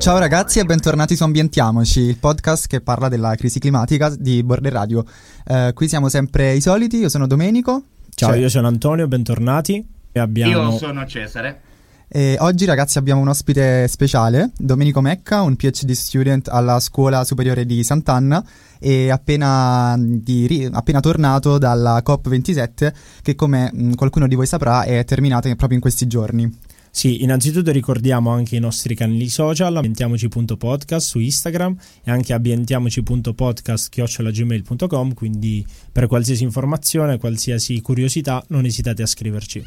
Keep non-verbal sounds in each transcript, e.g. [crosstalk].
Ciao ragazzi e bentornati su Ambientiamoci, il podcast che parla della crisi climatica di Border Radio. Eh, qui siamo sempre i soliti, io sono Domenico. Ciao, cioè... io sono Antonio, bentornati. Abbiamo... Io sono Cesare. E oggi ragazzi abbiamo un ospite speciale, Domenico Mecca, un PhD student alla scuola superiore di Sant'Anna e appena, di, appena tornato dalla COP27 che come mh, qualcuno di voi saprà è terminata proprio in questi giorni. Sì, innanzitutto ricordiamo anche i nostri canali social, ambientiamoci.podcast su Instagram e anche ambientiamoci.podcast.gmail.com, quindi per qualsiasi informazione, qualsiasi curiosità non esitate a scriverci.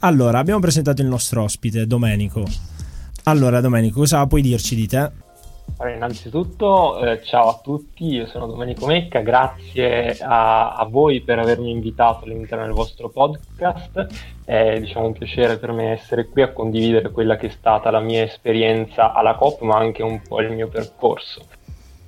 Allora, abbiamo presentato il nostro ospite, Domenico. Allora, Domenico, cosa puoi dirci di te? Allora, innanzitutto, eh, ciao a tutti, io sono Domenico Mecca, grazie a, a, voi per avermi invitato all'interno del vostro podcast. È diciamo, un piacere per me essere qui a condividere quella che è stata la mia esperienza alla COP, ma anche un po' il mio percorso.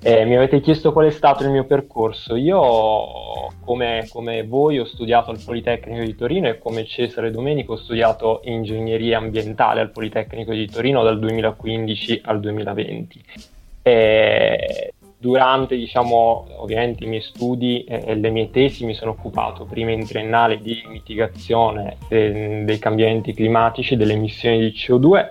Eh, mi avete chiesto qual è stato il mio percorso. Io, come, come, voi, ho studiato al Politecnico di Torino e come Cesare Domenico ho studiato ingegneria ambientale al Politecnico di Torino dal 2015 al 2020. Eh, durante, diciamo, ovviamente i miei studi e le mie tesi mi sono occupato prima in triennale di mitigazione de- dei cambiamenti climatici, delle emissioni di CO2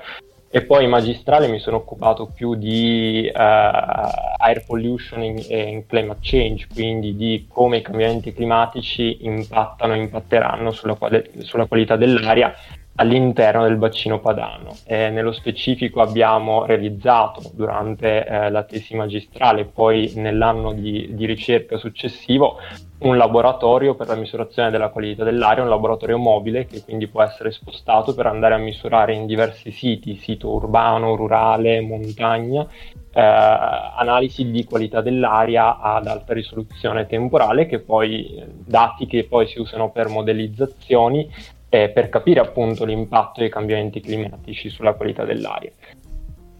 e poi in magistrale mi sono occupato più di uh, air pollution e in climate change, quindi di come i cambiamenti climatici impattano e impatteranno sulla, quali- sulla qualità dell'aria all'interno del bacino padano. Eh, nello specifico abbiamo realizzato durante eh, la tesi magistrale e poi nell'anno di, di, ricerca successivo un laboratorio per la misurazione della qualità dell'aria, un laboratorio mobile che quindi può essere spostato per andare a misurare in diversi siti, sito urbano, rurale, montagna, eh, analisi di qualità dell'aria ad alta risoluzione temporale, che poi dati che poi si usano per modellizzazioni eh, per capire appunto l'impatto dei cambiamenti climatici sulla qualità dell'aria.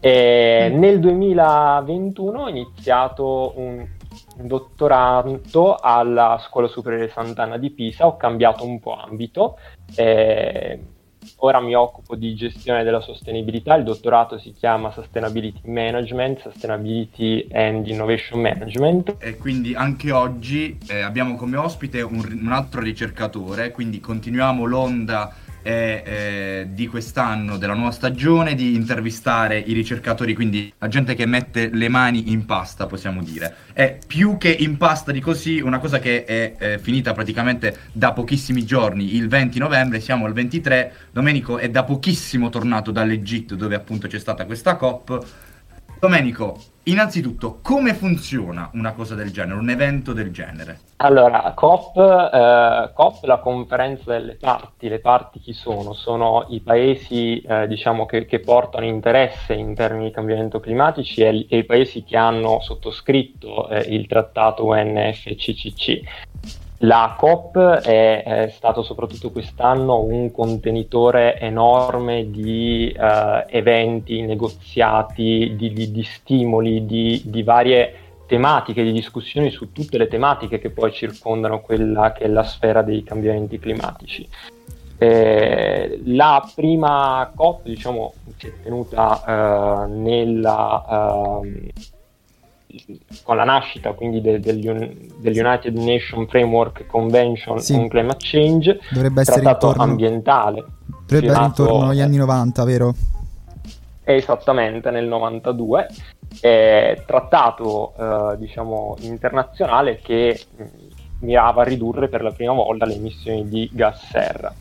E nel 2021 ho iniziato un dottorato alla Scuola Superiore Sant'Anna di Pisa, ho cambiato un po' ambito. Eh, ora mi occupo di gestione della sostenibilità, il dottorato si chiama Sustainability Management, Sustainability and Innovation Management. E quindi anche oggi eh, abbiamo come ospite un, un altro ricercatore, quindi continuiamo l'onda è eh, di quest'anno, della nuova stagione, di intervistare i ricercatori, quindi la gente che mette le mani in pasta, possiamo dire. È più che in pasta di così, una cosa che è eh, finita praticamente da pochissimi giorni, il 20 novembre, siamo al 23, Domenico è da pochissimo tornato dall'Egitto dove appunto c'è stata questa COP Domenico, innanzitutto, come funziona una cosa del genere, un evento del genere? Allora, COP, eh, COP la conferenza delle parti, le parti chi sono? Sono i paesi eh, diciamo, che, che, portano interesse in termini di cambiamento climatici e, e i paesi che hanno sottoscritto eh, il trattato UNFCCC. La COP è, è, stato soprattutto quest'anno un contenitore enorme di uh, eventi, negoziati, di, di, di stimoli, di, di, varie tematiche, di discussioni su tutte le tematiche che poi circondano quella che è la sfera dei cambiamenti climatici. Eh, la prima COP diciamo, si è tenuta uh, nella... Con la nascita quindi de, del, del, United Nations Framework Convention sì. on Climate Change, dovrebbe essere trattato intorno, ambientale. Dovrebbe essere intorno agli anni 90, vero? Esattamente, nel 92, è trattato eh, diciamo, internazionale che mirava a ridurre per la prima volta le emissioni di gas serra.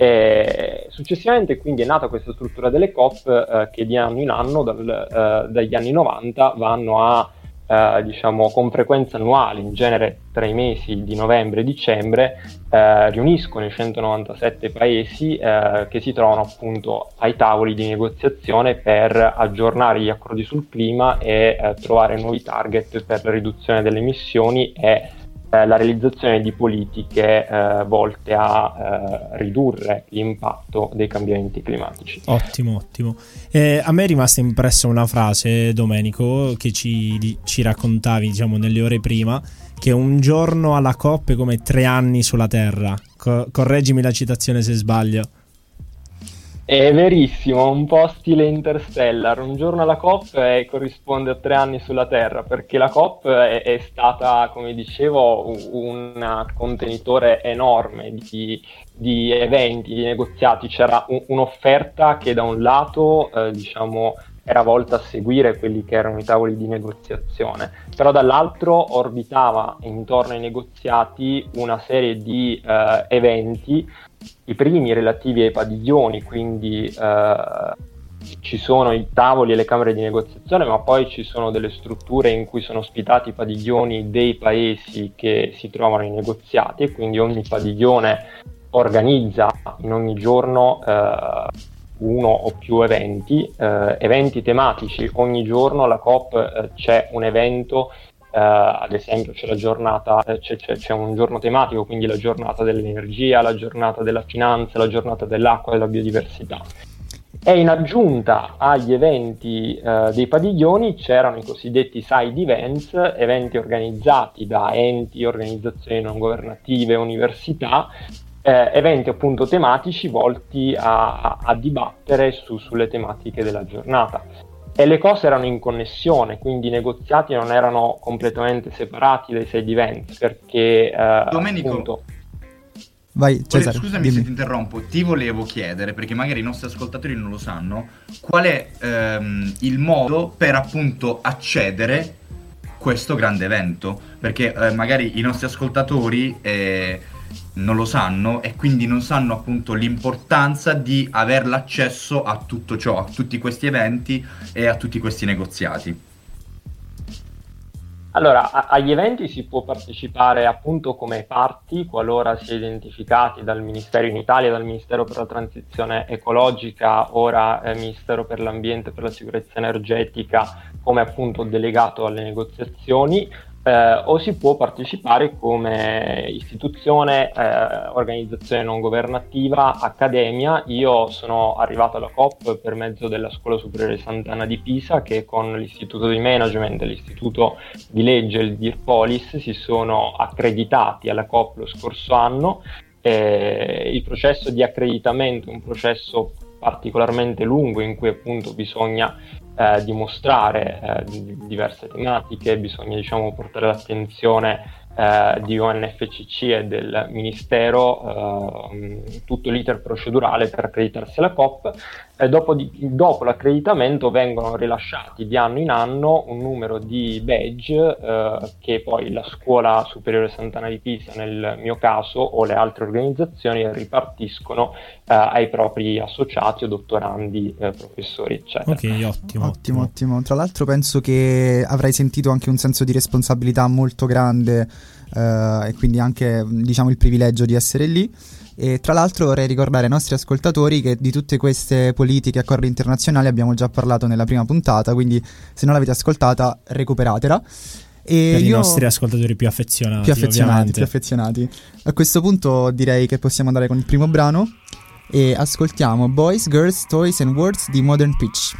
E successivamente quindi è nata questa struttura delle COP eh, che di anno in anno, dal, eh, dagli anni 90, vanno a eh, diciamo con frequenza annuale, in genere tra i mesi di novembre e dicembre, eh, riuniscono i 197 paesi eh, che si trovano appunto ai tavoli di negoziazione per aggiornare gli accordi sul clima e eh, trovare nuovi target per la riduzione delle emissioni e eh, la realizzazione di politiche eh, volte a eh, ridurre l'impatto dei cambiamenti climatici. Ottimo, ottimo. Eh, a me è rimasta impressa una frase, Domenico, che ci, ci raccontavi diciamo, nelle ore prima, che un giorno alla COP è come tre anni sulla Terra. Co- correggimi la citazione se sbaglio. È verissimo, un po' stile Interstellar. Un giorno alla COP eh, corrisponde a tre anni sulla Terra, perché la COP è, è stata, come dicevo, un, un contenitore enorme di, di, eventi, di negoziati. C'era un, un'offerta che da un lato, eh, diciamo, era volta a seguire quelli che erano i tavoli di negoziazione, però dall'altro orbitava intorno ai negoziati una serie di eh, eventi, i primi relativi ai padiglioni, quindi eh, ci sono i tavoli e le camere di negoziazione, ma poi ci sono delle strutture in cui sono ospitati i padiglioni dei paesi che si trovano in negoziati e quindi ogni padiglione organizza in ogni giorno eh, uno o più eventi, eh, eventi tematici. Ogni giorno alla COP eh, c'è un evento, eh, ad esempio c'è, la giornata, eh, c'è, c'è, c'è, un giorno tematico, quindi la giornata dell'energia, la giornata della finanza, la giornata dell'acqua e della biodiversità. E in aggiunta agli eventi eh, dei padiglioni c'erano i cosiddetti side events, eventi organizzati da enti, organizzazioni non governative, università, eh, eventi appunto tematici volti a, a, dibattere su, sulle tematiche della giornata. E le cose erano in connessione, quindi i negoziati non erano completamente separati dai side events, perché eh, Domenico, appunto... Vai, Cesare, scusami dimmi. se ti interrompo, ti volevo chiedere, perché magari i nostri ascoltatori non lo sanno, qual è ehm, il modo per appunto accedere a questo grande evento? Perché eh, magari i nostri ascoltatori... Eh, non lo sanno e quindi non sanno appunto l'importanza di aver l'accesso a tutto ciò, a tutti questi eventi e a tutti questi negoziati. Allora, a- agli eventi si può partecipare appunto come parti qualora si è identificati dal Ministero in Italia, dal Ministero per la Transizione Ecologica, ora eh, Ministero per l'Ambiente e per la Sicurezza Energetica come appunto delegato alle negoziazioni eh, o si può partecipare come istituzione, eh, organizzazione non governativa, accademia. Io sono arrivato alla COP per mezzo della Scuola Superiore Sant'Anna di Pisa che con l'Istituto di Management e l'Istituto di Legge, il DIRPOLIS, si sono accreditati alla COP lo scorso anno. Eh, il processo di accreditamento è un processo particolarmente lungo in cui appunto bisogna eh, dimostrare eh, diverse tematiche, bisogna diciamo, portare l'attenzione eh, di UNFCC e del Ministero eh, tutto l'iter procedurale per accreditarsi alla COP. Dopo, di, dopo, l'accreditamento vengono rilasciati di anno in anno un numero di badge eh, che poi la Scuola Superiore Sant'Anna di Pisa, nel mio caso, o le altre organizzazioni ripartiscono eh, ai propri associati o dottorandi, eh, professori, eccetera. Ok, ottimo, ottimo. Ottimo, Tra l'altro penso che avrai sentito anche un senso di responsabilità molto grande eh, e quindi anche diciamo il privilegio di essere lì. E tra l'altro vorrei ricordare ai nostri ascoltatori che di tutte queste politiche e accordi internazionali abbiamo già parlato nella prima puntata, quindi se non l'avete ascoltata recuperatela. E per io... i nostri ascoltatori più affezionati. Più affezionati, più affezionati. A questo punto direi che possiamo andare con il primo brano e ascoltiamo Boys, Girls, Toys and Words di Modern Pitch.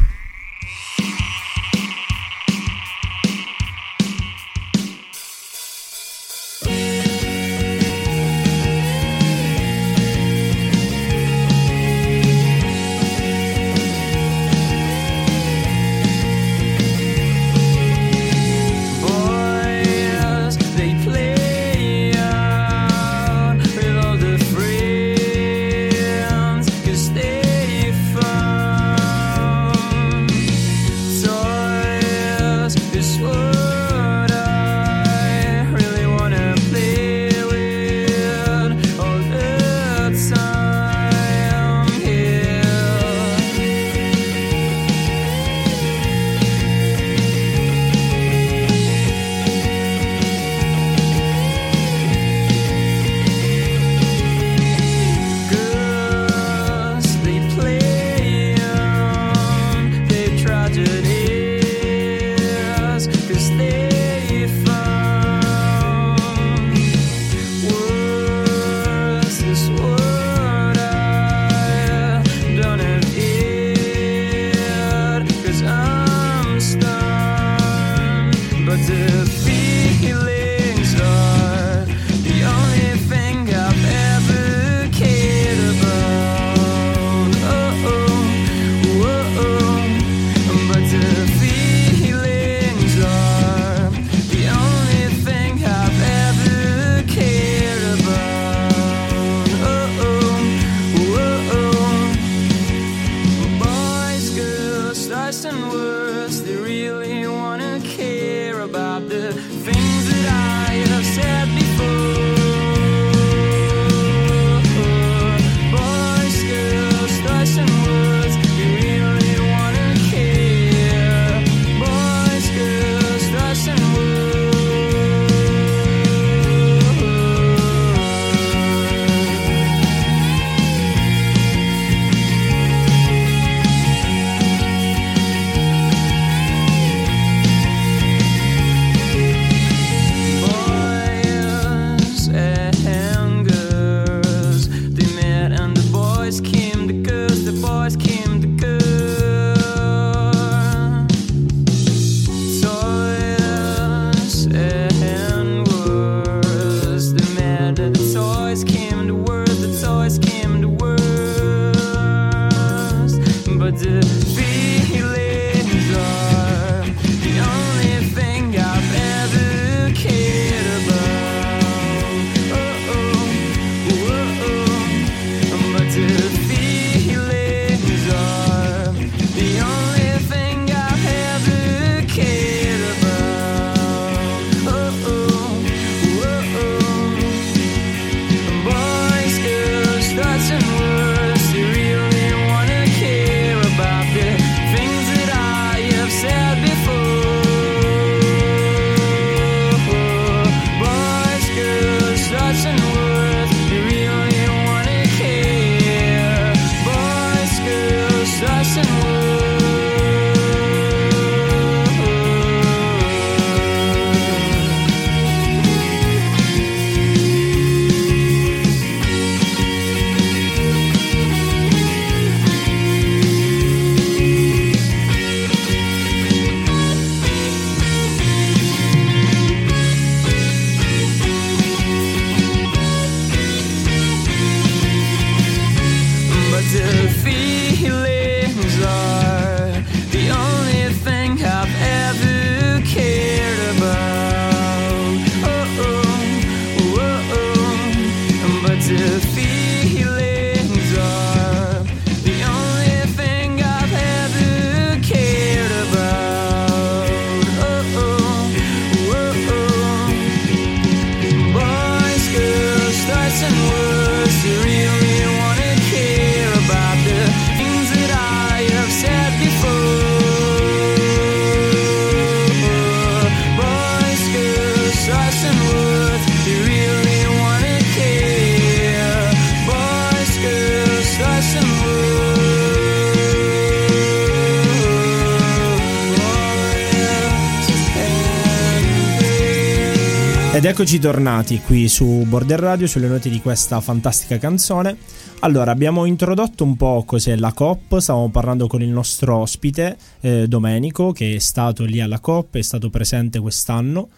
Eccoci tornati qui su Border Radio sulle note di questa fantastica canzone. Allora, abbiamo introdotto un po' cos'è la COP, stavamo parlando con il nostro ospite eh, Domenico che è stato lì alla COP, è stato presente quest'anno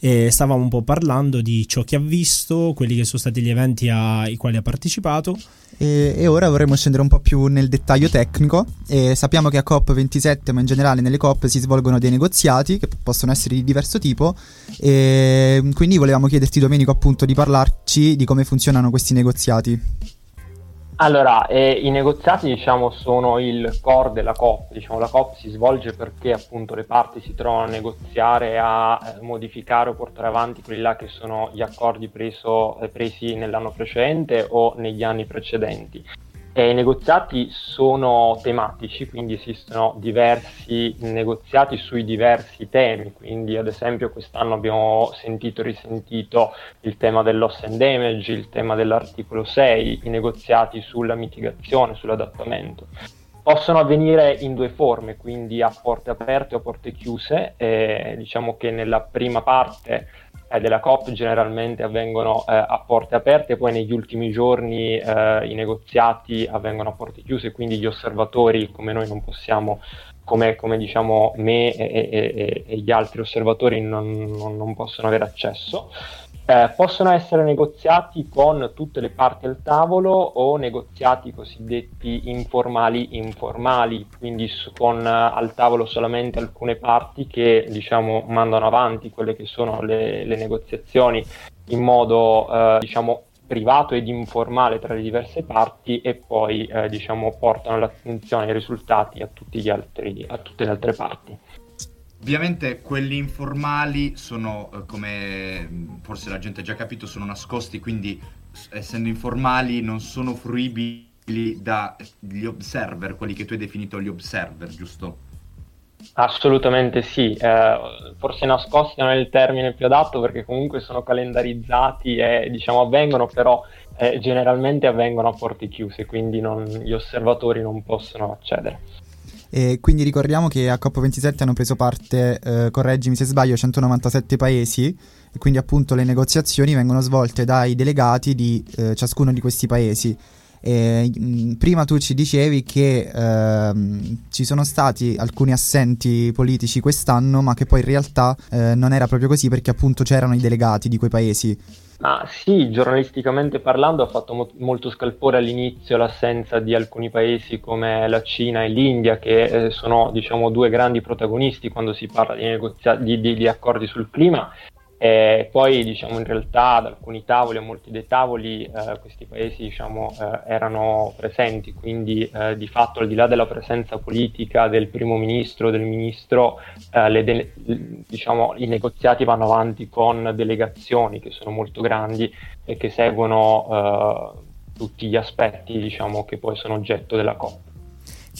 e stavamo un po' parlando di ciò che ha visto, quelli che sono stati gli eventi ai quali ha partecipato. E, e, ora vorremmo scendere un po' più nel dettaglio tecnico. E sappiamo che a COP27, ma in generale nelle COP, si svolgono dei negoziati che possono essere di diverso tipo. E quindi volevamo chiederti, Domenico, appunto, di parlarci di come funzionano questi negoziati. Allora, eh, i negoziati diciamo, sono il core della COP, diciamo, la COP si svolge perché appunto le parti si trovano a negoziare, a eh, modificare o portare avanti quelli là che sono gli accordi preso, eh, presi nell'anno precedente o negli anni precedenti. E I negoziati sono tematici, quindi esistono diversi negoziati sui diversi temi, quindi ad esempio quest'anno abbiamo sentito e risentito il tema del loss and damage, il tema dell'articolo 6, i negoziati sulla mitigazione, sull'adattamento. Possono avvenire in due forme, quindi a porte aperte o a porte chiuse. Eh, diciamo che nella prima parte eh, della COP generalmente avvengono eh, a porte aperte, poi negli ultimi giorni eh, i negoziati avvengono a porte chiuse, quindi gli osservatori come noi non possiamo, come, come diciamo me e, e, e, gli altri osservatori non, non, non possono avere accesso. Eh, possono essere negoziati con tutte le parti al tavolo o negoziati cosiddetti informali informali, quindi su, con uh, al tavolo solamente alcune parti che diciamo mandano avanti quelle che sono le, le negoziazioni in modo uh, diciamo privato ed informale tra le diverse parti e poi uh, diciamo portano l'attenzione ai risultati a, altri, a tutte le altre parti. Ovviamente quelli informali sono, eh, come forse la gente ha già capito, sono nascosti, quindi essendo informali non sono fruibili dagli observer, quelli che tu hai definito gli observer, giusto? Assolutamente sì, eh, forse nascosti non è il termine più adatto perché comunque sono calendarizzati e diciamo avvengono, però eh, generalmente avvengono a porte chiuse, quindi non, gli osservatori non possono accedere. E quindi ricordiamo che a COP27 hanno preso parte, eh, correggimi se sbaglio, 197 paesi e quindi appunto le negoziazioni vengono svolte dai delegati di eh, ciascuno di questi paesi. E, mh, mm, prima tu ci dicevi che ehm, ci sono stati alcuni assenti politici quest'anno, ma che poi in realtà eh, non era proprio così perché appunto c'erano i delegati di quei paesi. Ma sì, giornalisticamente parlando ha fatto mo- molto scalpore all'inizio l'assenza di alcuni paesi come la Cina e l'India, che eh, sono diciamo, due grandi protagonisti quando si parla di, negozia- di, di, di accordi sul clima e poi diciamo in realtà ad alcuni tavoli, a molti dei tavoli, eh, questi paesi diciamo, eh, erano presenti, quindi eh, di fatto al di là della presenza politica del primo ministro, del ministro, eh, de- diciamo, i negoziati vanno avanti con delegazioni che sono molto grandi e che seguono eh, tutti gli aspetti diciamo, che poi sono oggetto della COP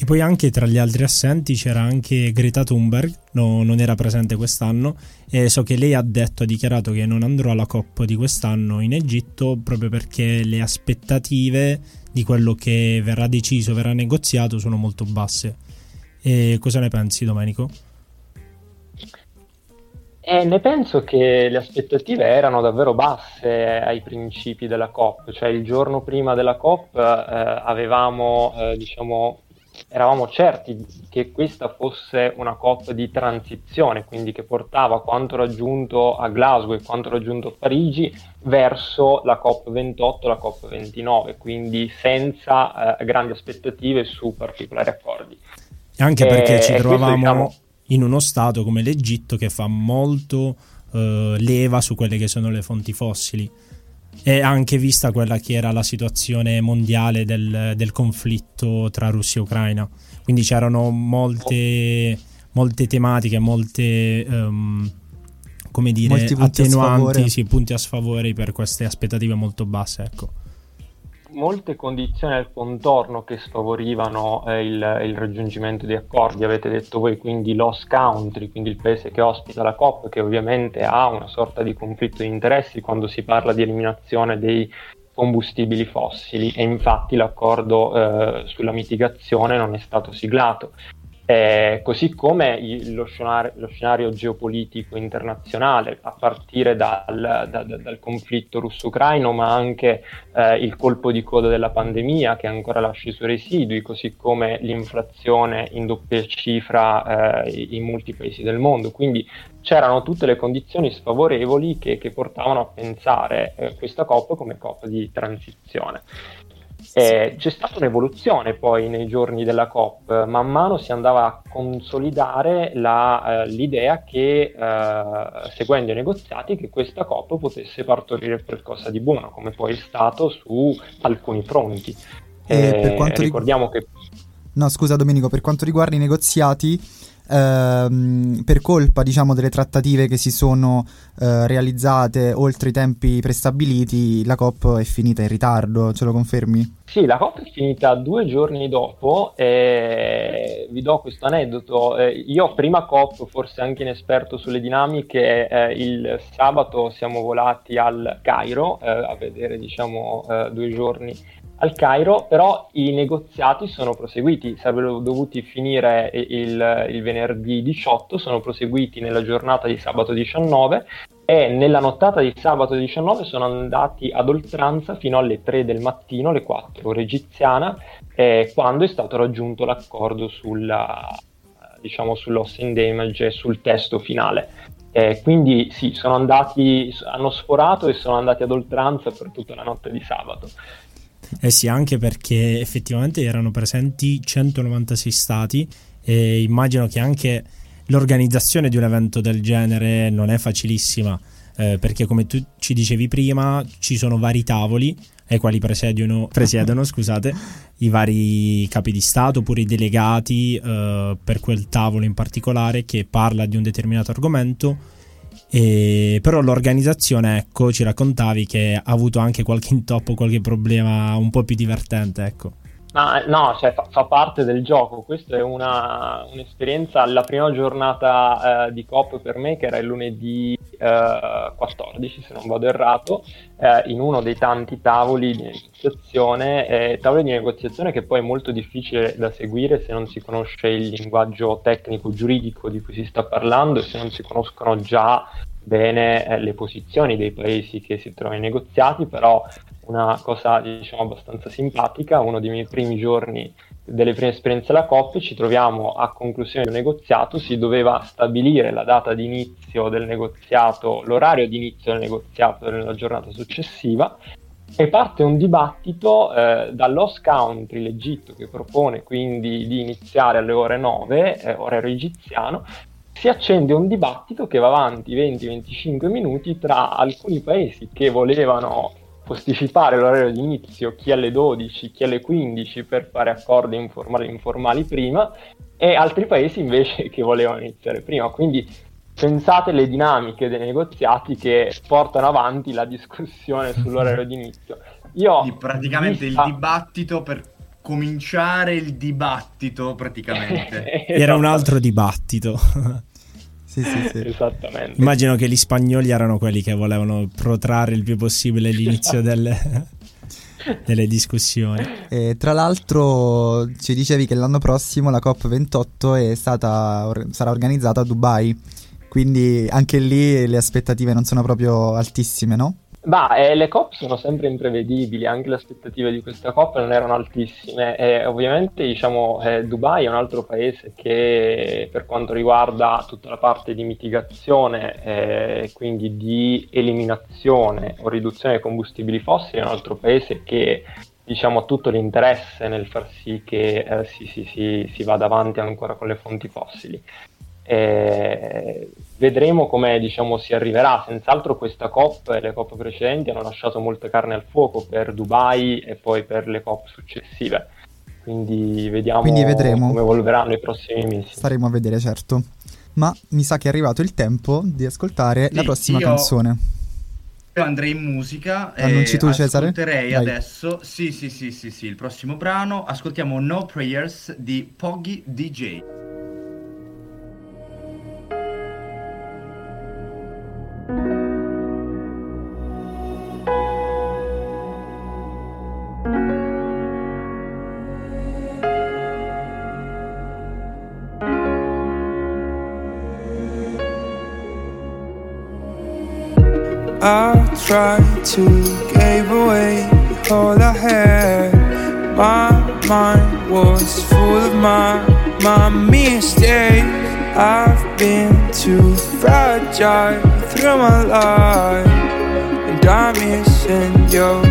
Che poi anche tra gli altri assenti c'era anche Greta Thunberg, no, non era presente quest'anno, e so che lei ha detto, ha dichiarato che non andrò alla COP di quest'anno in Egitto proprio perché le aspettative di quello che verrà deciso, verrà negoziato sono molto basse. E cosa ne pensi Domenico? Eh, ne penso che le aspettative erano davvero basse ai principi della COP, cioè il giorno prima della COP eh, avevamo, eh, diciamo, eravamo certi che questa fosse una COP di transizione, quindi che portava quanto raggiunto a Glasgow e quanto raggiunto a Parigi verso la COP 28 la COP 29, quindi senza eh, grandi aspettative su particolari accordi. Anche perché e, ci trovavamo diciamo, in uno stato come l'Egitto che fa molto eh, leva su quelle che sono le fonti fossili e anche vista quella che era la situazione mondiale del, del conflitto tra Russia e Ucraina. Quindi c'erano molte, molte tematiche, molte um, come dire, attenuanti, sì, punti a sfavore per queste aspettative molto basse. Ecco molte condizioni al contorno che sfavorivano eh, il, il, raggiungimento di accordi, avete detto voi, quindi l'host country, quindi il paese che ospita la COP, che ovviamente ha una sorta di conflitto di interessi quando si parla di eliminazione dei combustibili fossili e infatti l'accordo eh, sulla mitigazione non è stato siglato. Eh, così come lo scenario, lo scenario, geopolitico internazionale, a partire dal, da, dal conflitto russo-ucraino, ma anche eh, il colpo di coda della pandemia che ancora lascia i suoi residui, così come l'inflazione in doppia cifra eh, in molti paesi del mondo. Quindi c'erano tutte le condizioni sfavorevoli che, che portavano a pensare eh, questa COP come COP di transizione. Eh, c'è stata un'evoluzione poi nei giorni della COP, man mano si andava a consolidare la, eh, l'idea che, eh, seguendo i negoziati, che questa COP potesse partorire qualcosa di buono, come poi è stato su alcuni fronti. per quanto ricordiamo rig- che... No, scusa Domenico, per quanto riguarda i negoziati, ehm, per colpa diciamo, delle trattative che si sono eh, realizzate oltre i tempi prestabiliti, la COP è finita in ritardo, ce lo confermi? Sì, la COP è finita due giorni dopo e vi do questo aneddoto. Eh, io prima COP, forse anche inesperto sulle dinamiche, eh, il sabato siamo volati al Cairo eh, a vedere diciamo eh, due giorni al Cairo, però i negoziati sono proseguiti, sarebbero dovuti finire il, il, venerdì 18, sono proseguiti nella giornata di sabato 19 e nella nottata di sabato 19 sono andati ad oltranza fino alle 3 del mattino, alle 4 ore egiziana, eh, quando è stato raggiunto l'accordo sulla, diciamo, sulloss in damage e sul testo finale. Eh, quindi sì, sono andati, hanno sforato e sono andati ad oltranza per tutta la notte di sabato. Eh sì, anche perché effettivamente erano presenti 196 stati e immagino che anche l'organizzazione di un evento del genere non è facilissima, eh, perché come tu ci dicevi prima ci sono vari tavoli ai quali presiedono, presiedono scusate, i vari capi di Stato oppure i delegati eh, per quel tavolo in particolare che parla di un determinato argomento e, però l'organizzazione, ecco, ci raccontavi che ha avuto anche qualche intoppo, qualche problema un po' più divertente, ecco. Ma, no, cioè, fa, fa, parte del gioco. Questa è una, un'esperienza. La prima giornata eh, di COP per me, che era il lunedì eh, 14, se non vado errato, eh, in uno dei tanti tavoli di negoziazione, eh, tavoli di negoziazione che poi è molto difficile da seguire se non si conosce il linguaggio tecnico giuridico di cui si sta parlando e se non si conoscono già bene eh, le posizioni dei paesi che si trovano negoziati, però una cosa diciamo abbastanza simpatica, uno dei miei primi giorni delle prime esperienze alla COP, ci troviamo a conclusione del negoziato, si doveva stabilire la data di inizio del negoziato, l'orario di inizio del negoziato nella giornata successiva e parte un dibattito eh, dall'host country, l'Egitto, che propone quindi di iniziare alle ore 9, eh, orario egiziano, si accende un dibattito che va avanti 20-25 minuti tra alcuni paesi che volevano posticipare l'orario di inizio, chi alle 12, chi alle 15 per fare accordi informali, informali prima e altri paesi invece [laughs] che volevano iniziare prima. Quindi pensate le dinamiche dei negoziati che portano avanti la discussione sull'orario di inizio. Io praticamente vista... il dibattito per cominciare il dibattito praticamente. [laughs] Era un altro dibattito. Sì, sì, sì. Esattamente. Immagino che gli spagnoli erano quelli che volevano protrarre il più possibile l'inizio [laughs] delle, delle discussioni. E tra l'altro ci dicevi che l'anno prossimo la COP28 è stata, or- sarà organizzata a Dubai, quindi anche lì le aspettative non sono proprio altissime, no? Bah, eh, le COP sono sempre imprevedibili, anche le aspettative di questa COP non erano altissime e ovviamente diciamo, eh, Dubai è un altro paese che per quanto riguarda tutta la parte di mitigazione eh, quindi di eliminazione o riduzione dei combustibili fossili è un altro paese che diciamo, ha tutto l'interesse nel far sì che eh, si, si, si, si vada avanti ancora con le fonti fossili. Eh, vedremo come diciamo, si arriverà. Senz'altro questa COP e le COP precedenti hanno lasciato molta carne al fuoco per Dubai e poi per le COP successive. Quindi vediamo Quindi vedremo. come evolveranno i prossimi mesi. Staremo a vedere, certo. Ma mi sa che è arrivato il tempo di ascoltare Sì, la prossima io- canzone. Io andrei in musica Annunci e tu, Cesare? ascolterei Vai. adesso, sì sì sì sì sì, il prossimo brano, ascoltiamo No Prayers di Poggy DJ. I tried to give away all I had. My mind was full of my my mistakes. I've been too fragile through my life, and I'm missing you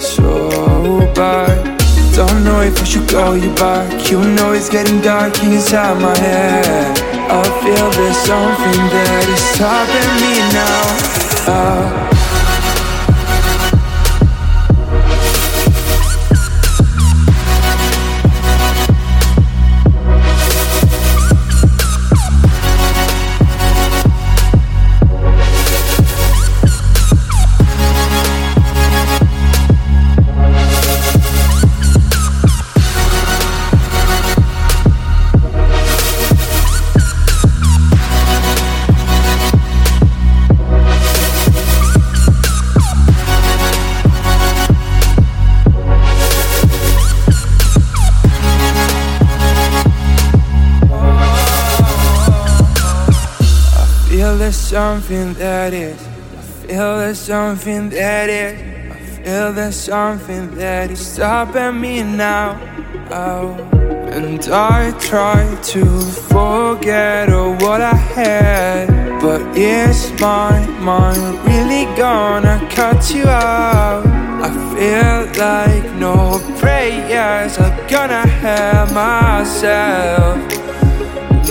so bad. Don't know if I should call you back. You know it's getting dark inside my head. I feel there's something that is stopping me now. Oh. Something that is. I feel there's something that is. I feel there's something that is stopping me now. Oh. And I try to forget all what I had. But is my mind really gonna cut you out? I feel like no prayers are gonna help myself.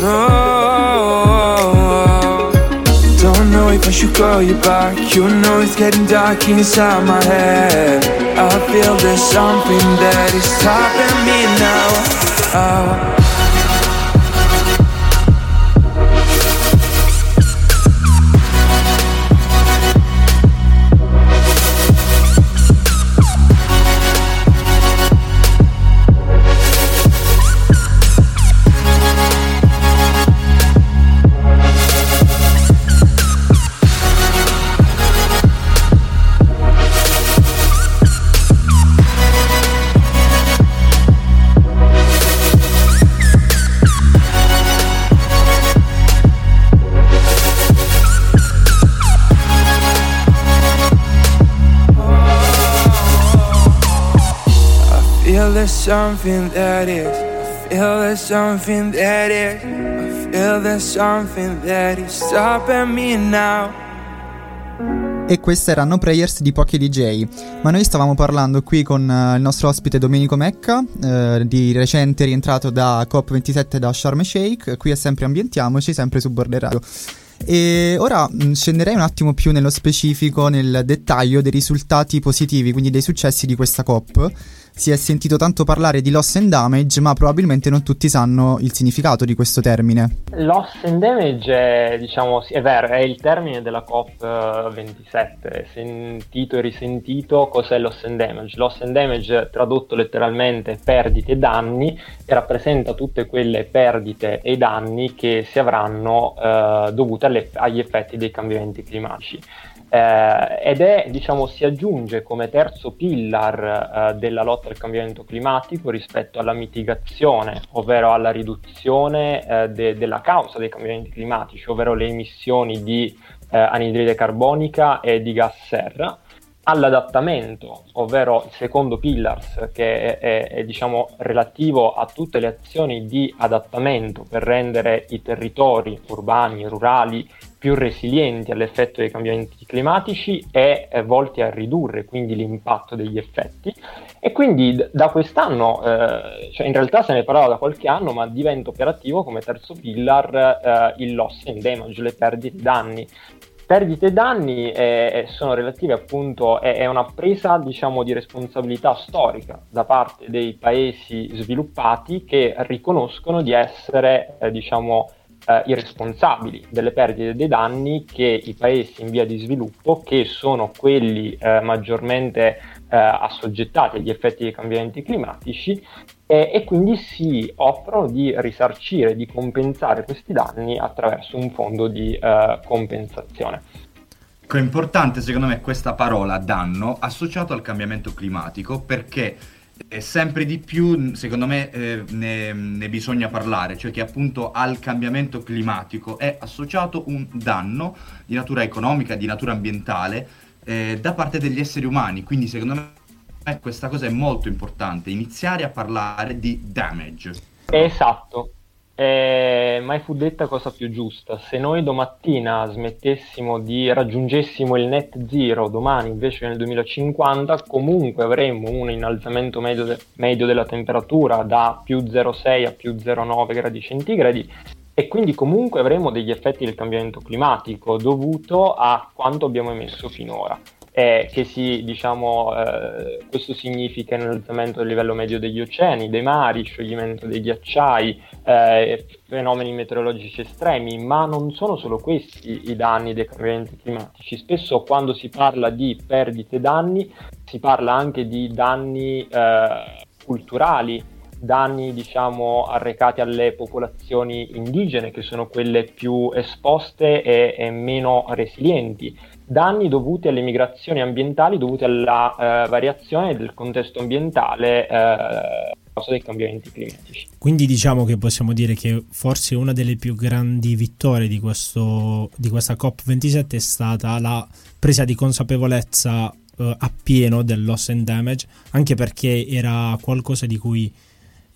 No. Should call you back. You know it's getting dark inside my head. I feel there's something that is stopping me now. Oh. Something that is. I feel there's something that is. I feel there's something that is stopping me now. E queste erano Prayers di Pochi DJ. Ma noi stavamo parlando qui con eh, il nostro ospite Domenico Mecca, eh, di recente rientrato da COP27 da Sharm Sheikh. Qui è sempre Ambientiamoci, sempre su Border Radio. E ora mh, scenderei un attimo più nello specifico, nel dettaglio dei risultati positivi, quindi dei successi di questa COP. Si è sentito tanto parlare di loss and damage, ma probabilmente non tutti sanno il significato di questo termine. Loss and damage è, diciamo, è vero, è il termine della COP27, sentito e risentito cos'è loss and damage. Loss and damage tradotto letteralmente perdite e danni rappresenta tutte quelle perdite e danni che si avranno eh, dovute alle, agli effetti dei cambiamenti climatici eh, ed è, diciamo, si aggiunge come terzo pillar eh, della lotta al cambiamento climatico rispetto alla mitigazione, ovvero alla riduzione eh, de- della causa dei cambiamenti climatici, ovvero le emissioni di eh, anidride carbonica e di gas serra. All'adattamento, ovvero il secondo pillars che è, è, è diciamo, relativo a tutte le azioni di adattamento per rendere i territori urbani, rurali più resilienti all'effetto dei cambiamenti climatici e eh, volti a ridurre quindi l'impatto degli effetti. E quindi d- da quest'anno, eh, cioè in realtà se ne parlava da qualche anno, ma diventa operativo come terzo pillar eh, il loss and damage, le perdite e danni. Perdite e danni eh, sono relative appunto, è, è una presa diciamo di responsabilità storica da parte dei paesi sviluppati che riconoscono di essere eh, diciamo eh, i responsabili delle perdite e dei danni che i paesi in via di sviluppo, che sono quelli eh, maggiormente eh, assoggettati agli effetti dei cambiamenti climatici, e quindi si offrono di risarcire, di compensare questi danni attraverso un fondo di eh, compensazione. È importante secondo me questa parola danno associato al cambiamento climatico perché e sempre di più, secondo me, eh, ne, ne, bisogna parlare, cioè che appunto al cambiamento climatico è associato un danno di natura economica, di natura ambientale eh, da parte degli esseri umani. Quindi, secondo me, questa cosa è molto importante, iniziare a parlare di damage. Esatto, eh, mai fu detta cosa più giusta. Se noi domattina smettessimo di raggiungessimo il net zero domani invece nel 2050, comunque avremmo un innalzamento medio, de- medio della temperatura da più 0,6 a più 0,9 gradi centigradi e quindi comunque avremo degli effetti del cambiamento climatico dovuto a quanto abbiamo emesso finora eh, che si, diciamo, eh, questo significa innalzamento del livello medio degli oceani, dei mari, scioglimento dei ghiacciai, eh, fenomeni meteorologici estremi, ma non sono solo questi i danni dei cambiamenti climatici. Spesso quando si parla di perdite e danni si parla anche di danni eh, culturali, danni diciamo arrecati alle popolazioni indigene che sono quelle più esposte e, e meno resilienti danni dovuti alle migrazioni ambientali dovute alla eh, variazione del contesto ambientale eh, a causa dei cambiamenti climatici. Quindi diciamo che possiamo dire che forse una delle più grandi vittorie di, questo, di questa COP27 è stata la presa di consapevolezza eh, appieno del loss and damage, anche perché era qualcosa di cui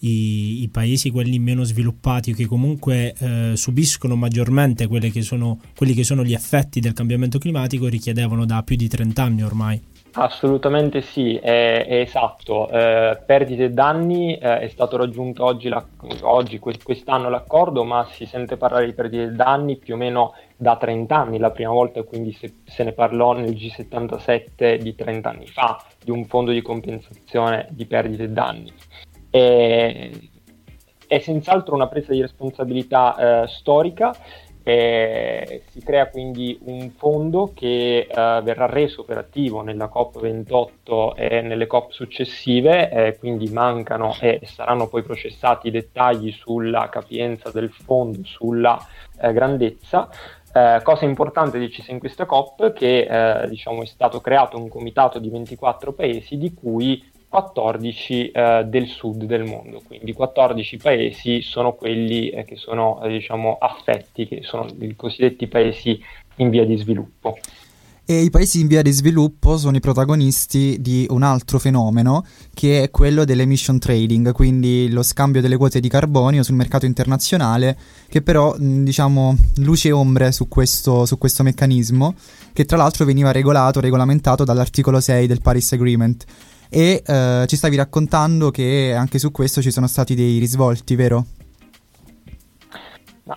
i, i, paesi quelli meno sviluppati che comunque eh, subiscono maggiormente che sono, quelli che sono gli effetti del cambiamento climatico richiedevano da più di 30 anni ormai. Assolutamente sì, è, è esatto. Eh, perdite e danni eh, è stato raggiunto oggi, la, oggi, quest'anno l'accordo, ma si sente parlare di perdite e danni più o meno da 30 anni, la prima volta quindi se, se ne parlò nel G77 di 30 anni fa, di un fondo di compensazione di perdite e danni. È, è senz'altro una presa di responsabilità eh, storica. Eh, si crea quindi un fondo che eh, verrà reso operativo nella COP28 e nelle COP successive, quindi mancano e saranno poi processati i dettagli sulla capienza del fondo, sulla eh, grandezza. Eh, cosa importante decisa in questa COP che eh, diciamo, è stato creato un comitato di 24 paesi di cui 14 eh, del sud del mondo, quindi 14 paesi sono quelli eh, che sono eh, diciamo, affetti, che sono i cosiddetti paesi in via di sviluppo. E i paesi in via di sviluppo sono i protagonisti di un altro fenomeno che è quello dell'emission trading, quindi lo scambio delle quote di carbonio sul mercato internazionale, che però diciamo luce e ombre su questo, su questo meccanismo, che tra l'altro veniva regolato, regolamentato dall'articolo 6 del Paris Agreement e eh, ci stavi raccontando che anche su questo ci sono stati dei risvolti, vero?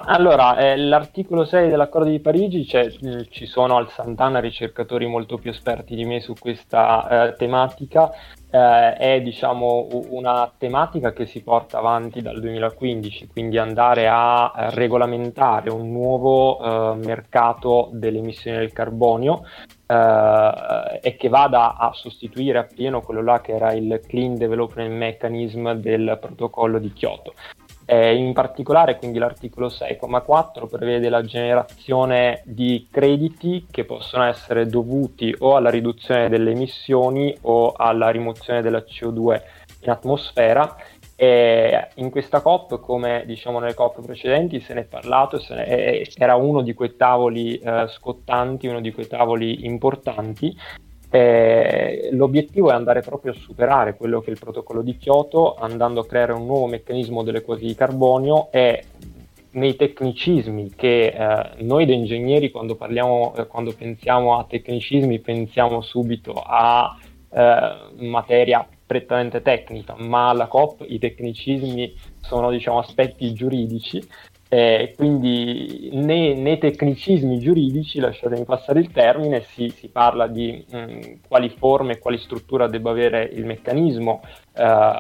Allora, eh, l'articolo 6 dell'accordo di Parigi, cioè, ci sono al Sant'Anna ricercatori molto più esperti di me su questa eh, tematica, eh, è diciamo una tematica che si porta avanti dal 2015, quindi andare a regolamentare un nuovo eh, mercato delle emissioni del carbonio eh, e che vada a sostituire appieno quello là che era il Clean Development Mechanism del protocollo di Kyoto. Eh, in particolare, quindi l'articolo 6,4 prevede la generazione di crediti che possono essere dovuti o alla riduzione delle emissioni o alla rimozione della CO2 in atmosfera. E in questa COP, come diciamo nelle COP precedenti, se ne è parlato, se ne era uno di quei tavoli eh, scottanti, uno di quei tavoli importanti. Eh, l'obiettivo è andare proprio a superare quello che è il protocollo di Kyoto, andando a creare un nuovo meccanismo delle quote di carbonio e nei tecnicismi che eh, noi da ingegneri quando, parliamo, eh, quando pensiamo a tecnicismi pensiamo subito a eh, materia prettamente tecnica, ma alla COP i tecnicismi sono diciamo, aspetti giuridici eh, quindi nei, nei, tecnicismi giuridici, lasciatemi passare il termine, si, si parla di mh, mm, quali forme e quali struttura debba avere il meccanismo, eh,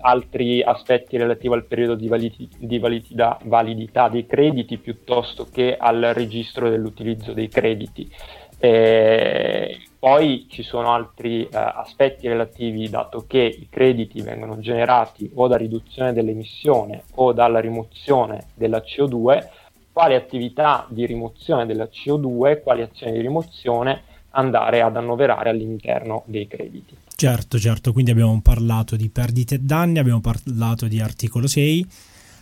altri aspetti relativi al periodo di, validi, di validità, validità dei crediti piuttosto che al registro dell'utilizzo dei crediti. Eh, poi ci sono altri eh, aspetti relativi, dato che i crediti vengono generati o da riduzione dell'emissione o dalla rimozione della CO2, quali attività di rimozione della CO2, quali azioni di rimozione andare ad annoverare all'interno dei crediti. Certo, certo, quindi abbiamo parlato di perdite e danni, abbiamo parlato di articolo 6,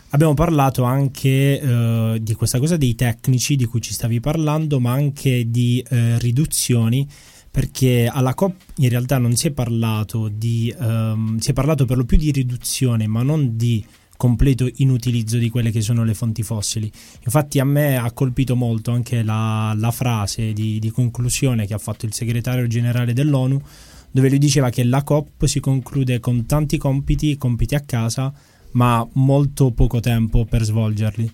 abbiamo parlato anche eh, di questa cosa dei tecnici di cui ci stavi parlando, ma anche di eh, riduzioni perché alla COP in realtà non si è parlato di um, si è parlato per lo più di riduzione ma non di completo inutilizzo di quelle che sono le fonti fossili. Infatti a me ha colpito molto anche la, la frase di, di conclusione che ha fatto il segretario generale dell'ONU dove lui diceva che la COP si conclude con tanti compiti, compiti a casa ma molto poco tempo per svolgerli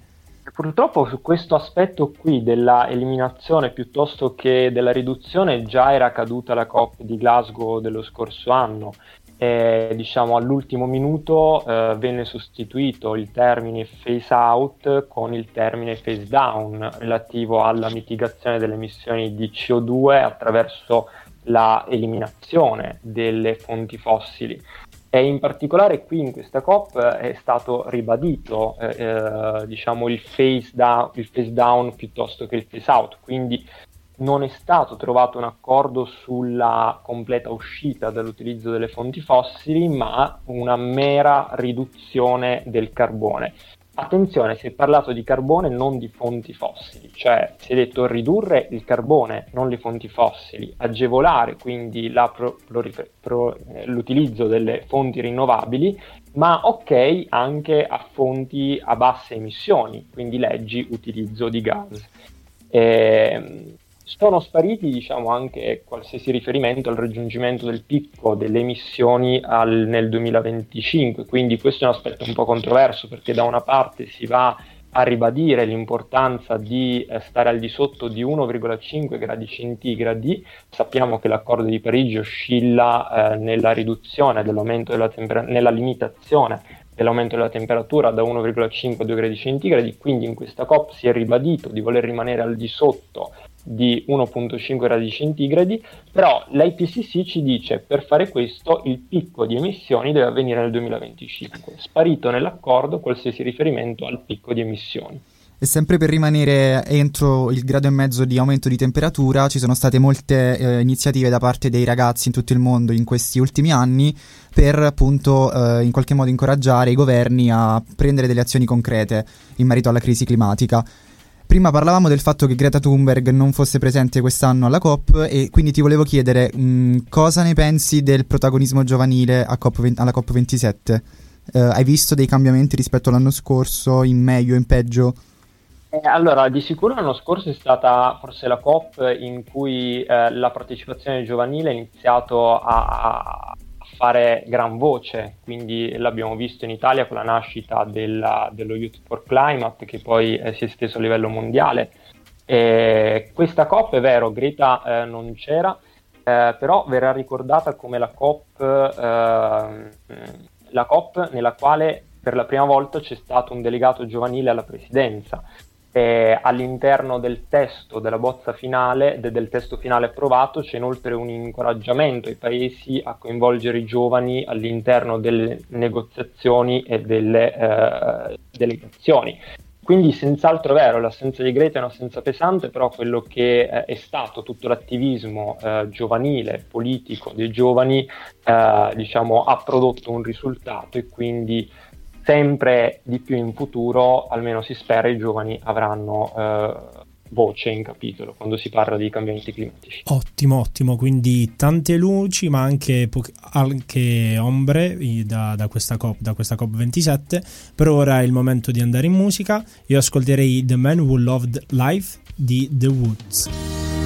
Purtroppo su questo aspetto qui della eliminazione piuttosto che della riduzione già era caduta la COP di Glasgow dello scorso anno. E, diciamo all'ultimo minuto eh, venne sostituito il termine phase out con il termine phase down relativo alla mitigazione delle emissioni di CO2 attraverso la eliminazione delle fonti fossili. E in particolare qui in questa COP è stato ribadito eh, eh, diciamo il phase, down, il phase down piuttosto che il phase out, quindi non è stato trovato un accordo sulla completa uscita dall'utilizzo delle fonti fossili, ma una mera riduzione del carbone. Attenzione, si è parlato di carbone non di fonti fossili, cioè si è detto ridurre il carbone, non le fonti fossili, agevolare quindi pro, pro, eh, l'utilizzo delle fonti rinnovabili, ma ok anche a fonti a basse emissioni, quindi leggi utilizzo di gas. Eh, sono spariti diciamo, anche qualsiasi riferimento al raggiungimento del picco delle emissioni al, nel 2025, quindi questo è un aspetto un po' controverso perché da una parte si va a ribadire l'importanza di eh, stare al di sotto di 1,5 gradi centigradi. Sappiamo che l'accordo di Parigi oscilla eh, nella riduzione dell'aumento della temperatura, nella limitazione dell'aumento della temperatura da 1,5 a 2 gradi centigradi, quindi in questa COP si è ribadito di voler rimanere al di sotto di 1.5 gradi centigradi, però l'IPCC ci dice per fare questo il picco di emissioni deve avvenire nel 2025, sparito nell'accordo qualsiasi riferimento al picco di emissioni. E sempre per rimanere entro il grado e mezzo di aumento di temperatura, ci sono state molte eh, iniziative da parte dei ragazzi in tutto il mondo in questi ultimi anni per appunto eh, in qualche modo incoraggiare i governi a prendere delle azioni concrete in merito alla crisi climatica. Prima parlavamo del fatto che Greta Thunberg non fosse presente quest'anno alla COP e quindi ti volevo chiedere mh, cosa ne pensi del protagonismo giovanile COP, alla COP27? Eh, hai visto dei cambiamenti rispetto all'anno scorso, in meglio, in peggio? Eh, allora, di sicuro l'anno scorso è stata forse la COP in cui eh, la partecipazione giovanile ha iniziato a fare gran voce, quindi l'abbiamo visto in Italia con la nascita della, dello Youth for Climate che poi eh, si è esteso a livello mondiale. E questa COP è vero, Greta eh, non c'era, eh, però verrà ricordata come la COP, ehm, la COP nella quale per la prima volta c'è stato un delegato giovanile alla presidenza. E all'interno del testo della bozza finale, de, del testo finale approvato, c'è inoltre un incoraggiamento ai paesi a coinvolgere i giovani all'interno delle negoziazioni e delle eh, delegazioni. Quindi senz'altro vero, l'assenza di Greta è un'assenza pesante, però quello che eh, è stato tutto l'attivismo eh, giovanile, politico dei giovani, eh, diciamo, ha prodotto un risultato e quindi sempre di più in futuro, almeno si spera, i giovani avranno eh, voce in capitolo quando si parla di cambiamenti climatici. Ottimo, ottimo, quindi tante luci ma anche, po- anche ombre da, da, questa COP, da questa COP27. Per ora è il momento di andare in musica. Io ascolterei The Man Who Loved Life di The Woods.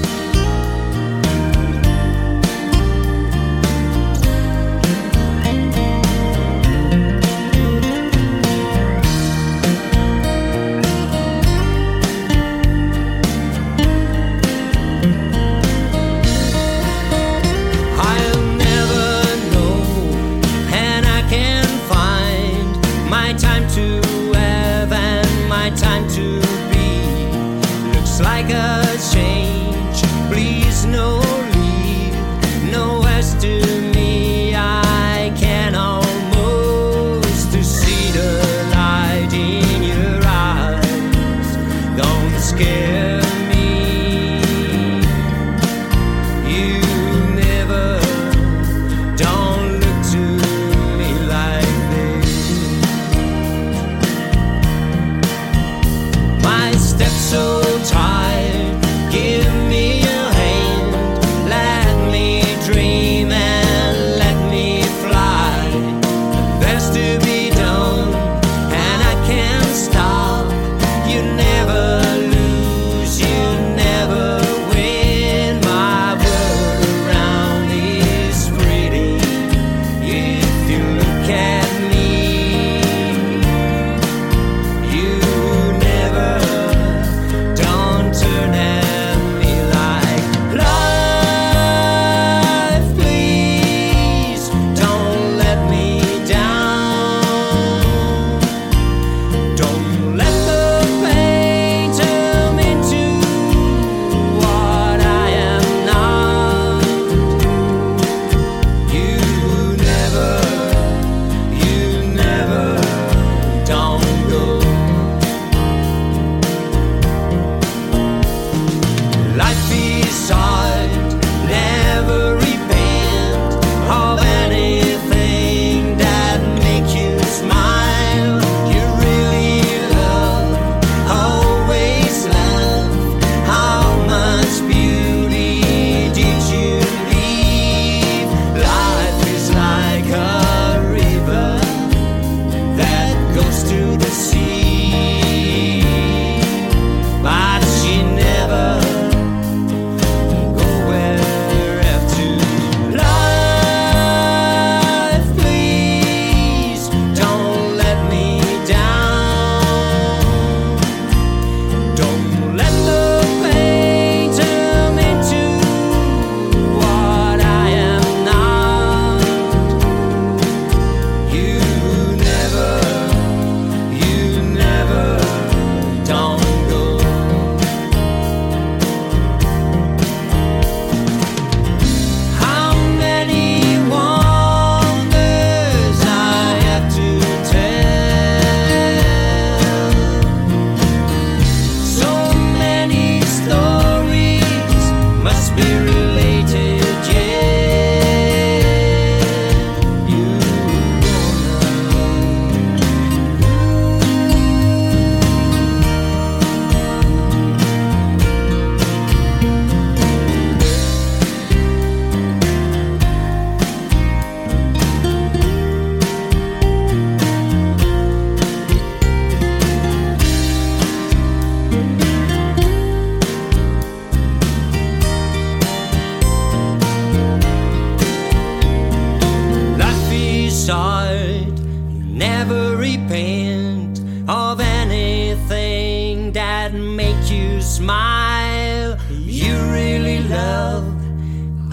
Smile. You really love,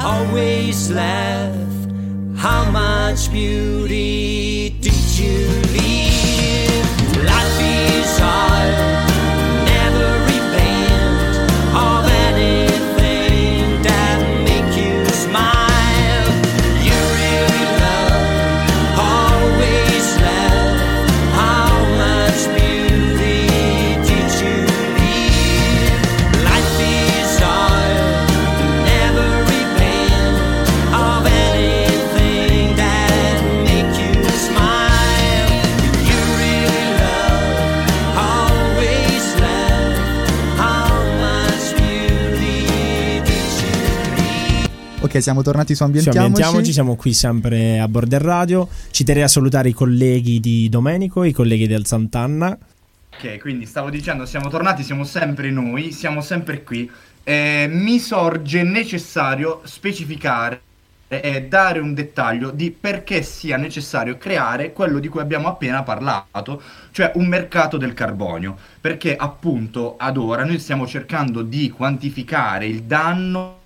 always laugh. How much beauty did you leave? Ok, siamo tornati su Sì, Ambientiamoci. ambientiamoci, siamo qui sempre a Border Radio. Ci terrei a salutare i colleghi di Domenico, i colleghi del Sant'Anna. Ok, quindi stavo dicendo, siamo tornati, siamo sempre noi, siamo sempre qui. Eh, mi sorge necessario specificare e dare un dettaglio di perché sia necessario creare quello di cui abbiamo appena parlato, cioè un mercato del carbonio. Perché appunto ad ora noi stiamo cercando di quantificare il danno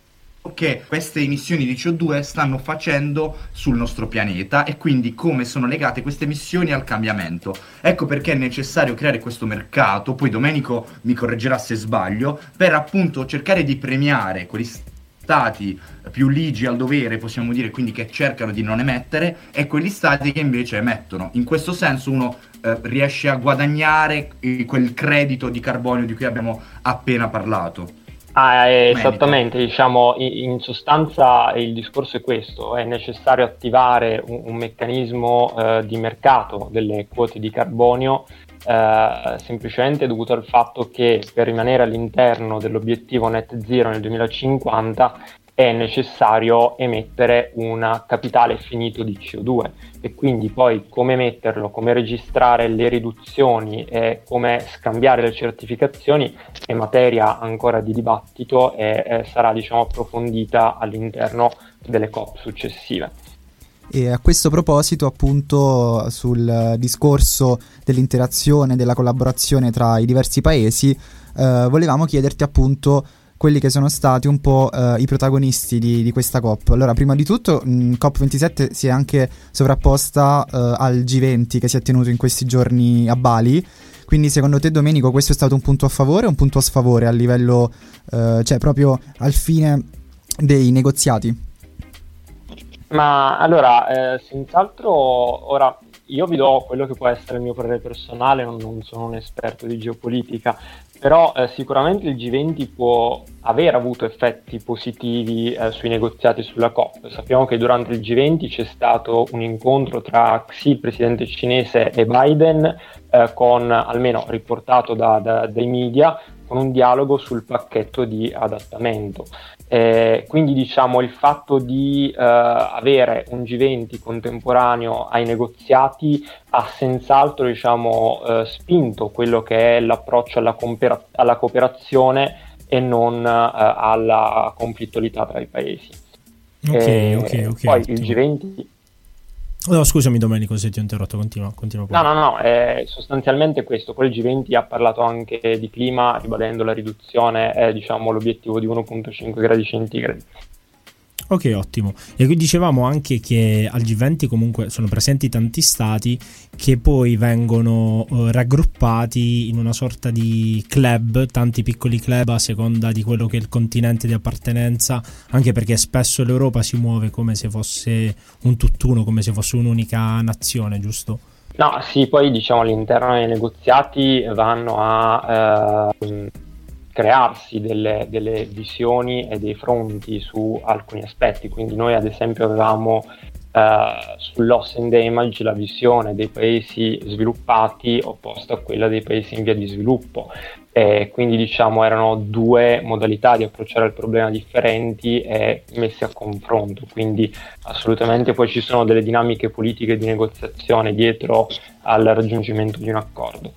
che queste emissioni di CO2 stanno facendo sul nostro pianeta e quindi come sono legate queste emissioni al cambiamento. Ecco perché è necessario creare questo mercato, poi Domenico mi correggerà se sbaglio, per appunto cercare di premiare quegli stati più ligi al dovere, possiamo dire, quindi che cercano di non emettere, e quegli stati che invece emettono. In questo senso uno eh, riesce a guadagnare eh, quel credito di carbonio di cui abbiamo appena parlato. Ah, eh, esattamente, diciamo, in, in sostanza il discorso è questo, è necessario attivare un, un meccanismo eh, di mercato delle quote di carbonio eh, semplicemente dovuto al fatto che per rimanere all'interno dell'obiettivo net zero nel 2050 è necessario emettere un capitale finito di CO2 e quindi poi come emetterlo, come registrare le riduzioni e come scambiare le certificazioni è materia ancora di dibattito e eh, sarà diciamo approfondita all'interno delle COP successive. E a questo proposito, appunto, sul discorso dell'interazione, della collaborazione tra i diversi paesi, eh, volevamo chiederti appunto quelli che sono stati un po' eh, i protagonisti di, di questa COP. Allora, prima di tutto, mh, COP27 si è anche sovrapposta eh, al G20 che si è tenuto in questi giorni a Bali. Quindi, secondo te, Domenico, questo è stato un punto a favore o un punto a sfavore a livello, eh, cioè proprio al fine dei negoziati? Ma allora, eh, senz'altro, ora io vi do quello che può essere il mio parere personale, non, non sono un esperto di geopolitica, però eh, sicuramente il G20 può aver avuto effetti positivi eh, sui negoziati sulla COP. Sappiamo che durante il G20 c'è stato un incontro tra Xi, il presidente cinese, e Biden, eh, con almeno riportato da- da- dai media, con un dialogo sul pacchetto di adattamento. Eh, quindi diciamo il fatto di eh, avere un G20 contemporaneo ai negoziati ha senz'altro diciamo, eh, spinto quello che è l'approccio alla, compera- alla cooperazione e non eh, alla conflittualità tra i paesi. Ok, Eh, ok, ok. Poi il G20 No, scusami Domenico se ti ho interrotto, continua, continua No, no, no, è sostanzialmente questo. Poi il G20 ha parlato anche di clima, ribadendo la riduzione, eh, diciamo, l'obiettivo di 1,5 gradi centigradi. Ok, ottimo. E qui dicevamo anche che al G20 comunque sono presenti tanti stati che poi vengono eh, raggruppati in una sorta di club, tanti piccoli club a seconda di quello che è il continente di appartenenza, anche perché spesso l'Europa si muove come se fosse un tutt'uno, come se fosse un'unica nazione, giusto? No, sì, poi diciamo all'interno dei negoziati vanno a ehm, crearsi delle, delle visioni e dei fronti su alcuni aspetti. Quindi noi ad esempio avevamo eh, sul loss and damage la visione dei paesi sviluppati opposta a quella dei paesi in via di sviluppo. E quindi diciamo erano due modalità di approcciare il problema differenti e messi a confronto. Quindi assolutamente poi ci sono delle dinamiche politiche di negoziazione dietro al raggiungimento di un accordo.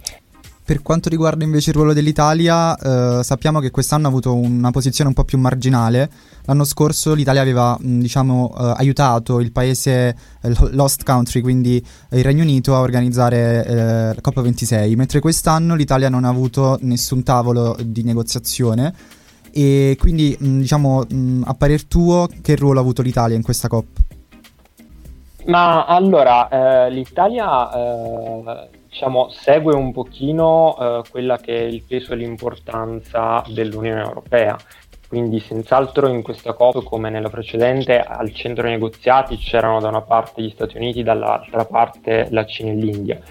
Per quanto riguarda invece il ruolo dell'Italia, eh, sappiamo che quest'anno ha avuto una posizione un po' più marginale. L'anno scorso l'Italia aveva mh, diciamo, eh, aiutato il paese eh, Lost Country, quindi il Regno Unito, a organizzare eh, la COP26, mentre quest'anno l'Italia non ha avuto nessun tavolo di negoziazione. E quindi, mh, diciamo, mh, a parer tuo, che ruolo ha avuto l'Italia in questa COP? Ma allora, eh, l'Italia eh, diciamo, segue un pochino eh, quella che è il peso e l'importanza dell'Unione Europea. Quindi senz'altro in questa COP, come nella precedente, al centro negoziati c'erano da una parte gli Stati Uniti, dall'altra parte la Cina e l'India.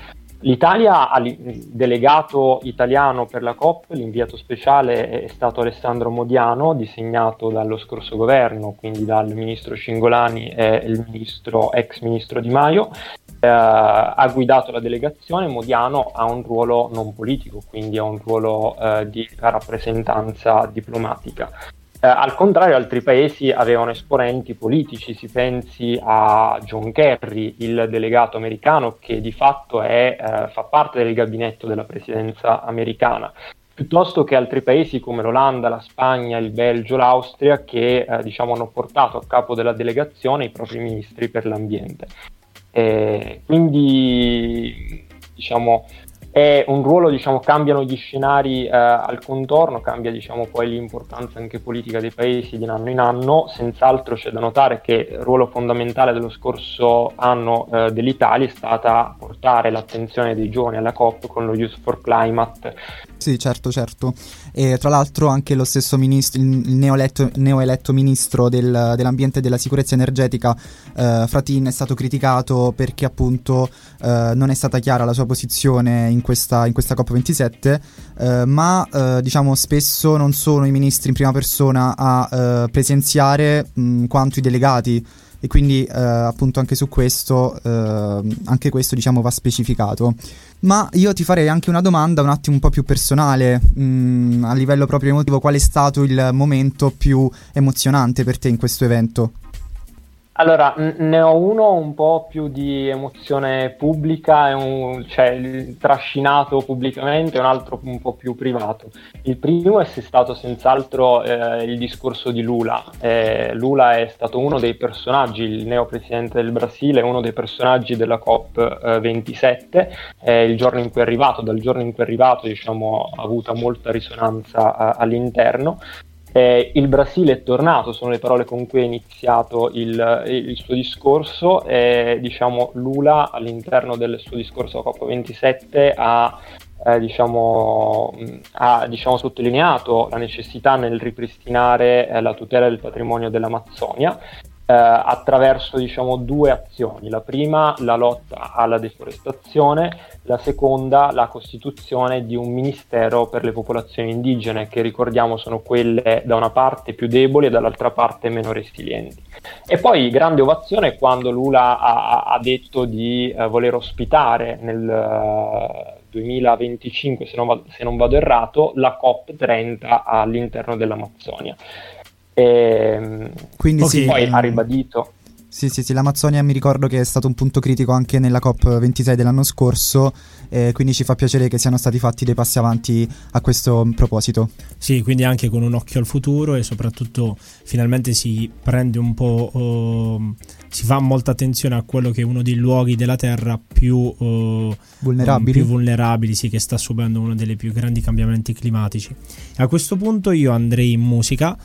L'Italia il delegato italiano per la COP, l'inviato speciale è stato Alessandro Modiano, disegnato dallo scorso governo, quindi dal ministro Cingolani e il ministro, ex ministro Di Maio, ha guidato la delegazione, Modiano ha un ruolo non politico, quindi ha un ruolo eh, di rappresentanza diplomatica. Eh, al contrario, altri paesi avevano esponenti politici, si pensi a John Kerry, il delegato americano che di fatto è, eh, fa parte del gabinetto della presidenza americana, piuttosto che altri paesi come l'Olanda, la Spagna, il Belgio, l'Austria che eh, diciamo, hanno portato a capo della delegazione i propri ministri per l'ambiente. Eh, quindi diciamo, è un ruolo, diciamo, cambiano gli scenari eh, al contorno, cambia diciamo, poi l'importanza anche politica dei paesi di anno in anno, senz'altro c'è da notare che il ruolo fondamentale dello scorso anno eh, dell'Italia è stata portare l'attenzione dei giovani alla COP con lo Youth for Climate. Sì, certo, certo. E tra l'altro anche lo stesso ministro, il neoeletto, neoeletto ministro del, dell'ambiente e della sicurezza energetica, eh, Fratin, è stato criticato perché appunto eh, non è stata chiara la sua posizione in questa, in questa COP27, eh, ma eh, diciamo spesso non sono i ministri in prima persona a eh, presenziare mh, quanto i delegati e quindi eh, appunto anche su questo, anche questo diciamo va specificato. Ma io ti farei anche una domanda un attimo un po' più personale, mh, a livello proprio emotivo, qual è stato il momento più emozionante per te in questo evento? Allora, ne ho uno un po' più di emozione pubblica, un, cioè trascinato pubblicamente, un altro un po' più privato. Il primo è stato senz'altro eh, il discorso di Lula. Eh, Lula è stato uno dei personaggi, il neo presidente del Brasile, uno dei personaggi della COP27. Eh, il giorno in cui è arrivato, dal giorno in cui è arrivato, diciamo, ha avuto molta risonanza eh, all'interno. Eh, il Brasile è tornato, sono le parole con cui è iniziato il, il suo discorso. Eh, diciamo, Lula all'interno del suo discorso a COP27 ha, eh, diciamo, ha diciamo, sottolineato la necessità nel ripristinare eh, la tutela del patrimonio dell'Amazzonia eh, attraverso diciamo, due azioni. La prima, la lotta alla deforestazione, la seconda, la costituzione di un ministero per le popolazioni indigene, che ricordiamo sono quelle da una parte più deboli e dall'altra parte meno resilienti. E poi grande ovazione quando Lula ha, ha detto di uh, voler ospitare nel uh, 2025, se non, vado, se non vado errato, la COP30 all'interno dell'Amazzonia. E, ehm, Quindi poi sì, ha ehm, ribadito. Sì, sì, sì, l'Amazzonia mi ricordo che è stato un punto critico anche nella COP26 dell'anno scorso, eh, quindi ci fa piacere che siano stati fatti dei passi avanti a questo proposito. Sì, quindi anche con un occhio al futuro e soprattutto finalmente si prende un po', oh, si fa molta attenzione a quello che è uno dei luoghi della Terra più oh, Vulnerabili. più vulnerabili, sì, che sta subendo uno dei più grandi cambiamenti climatici. A questo punto io andrei in musica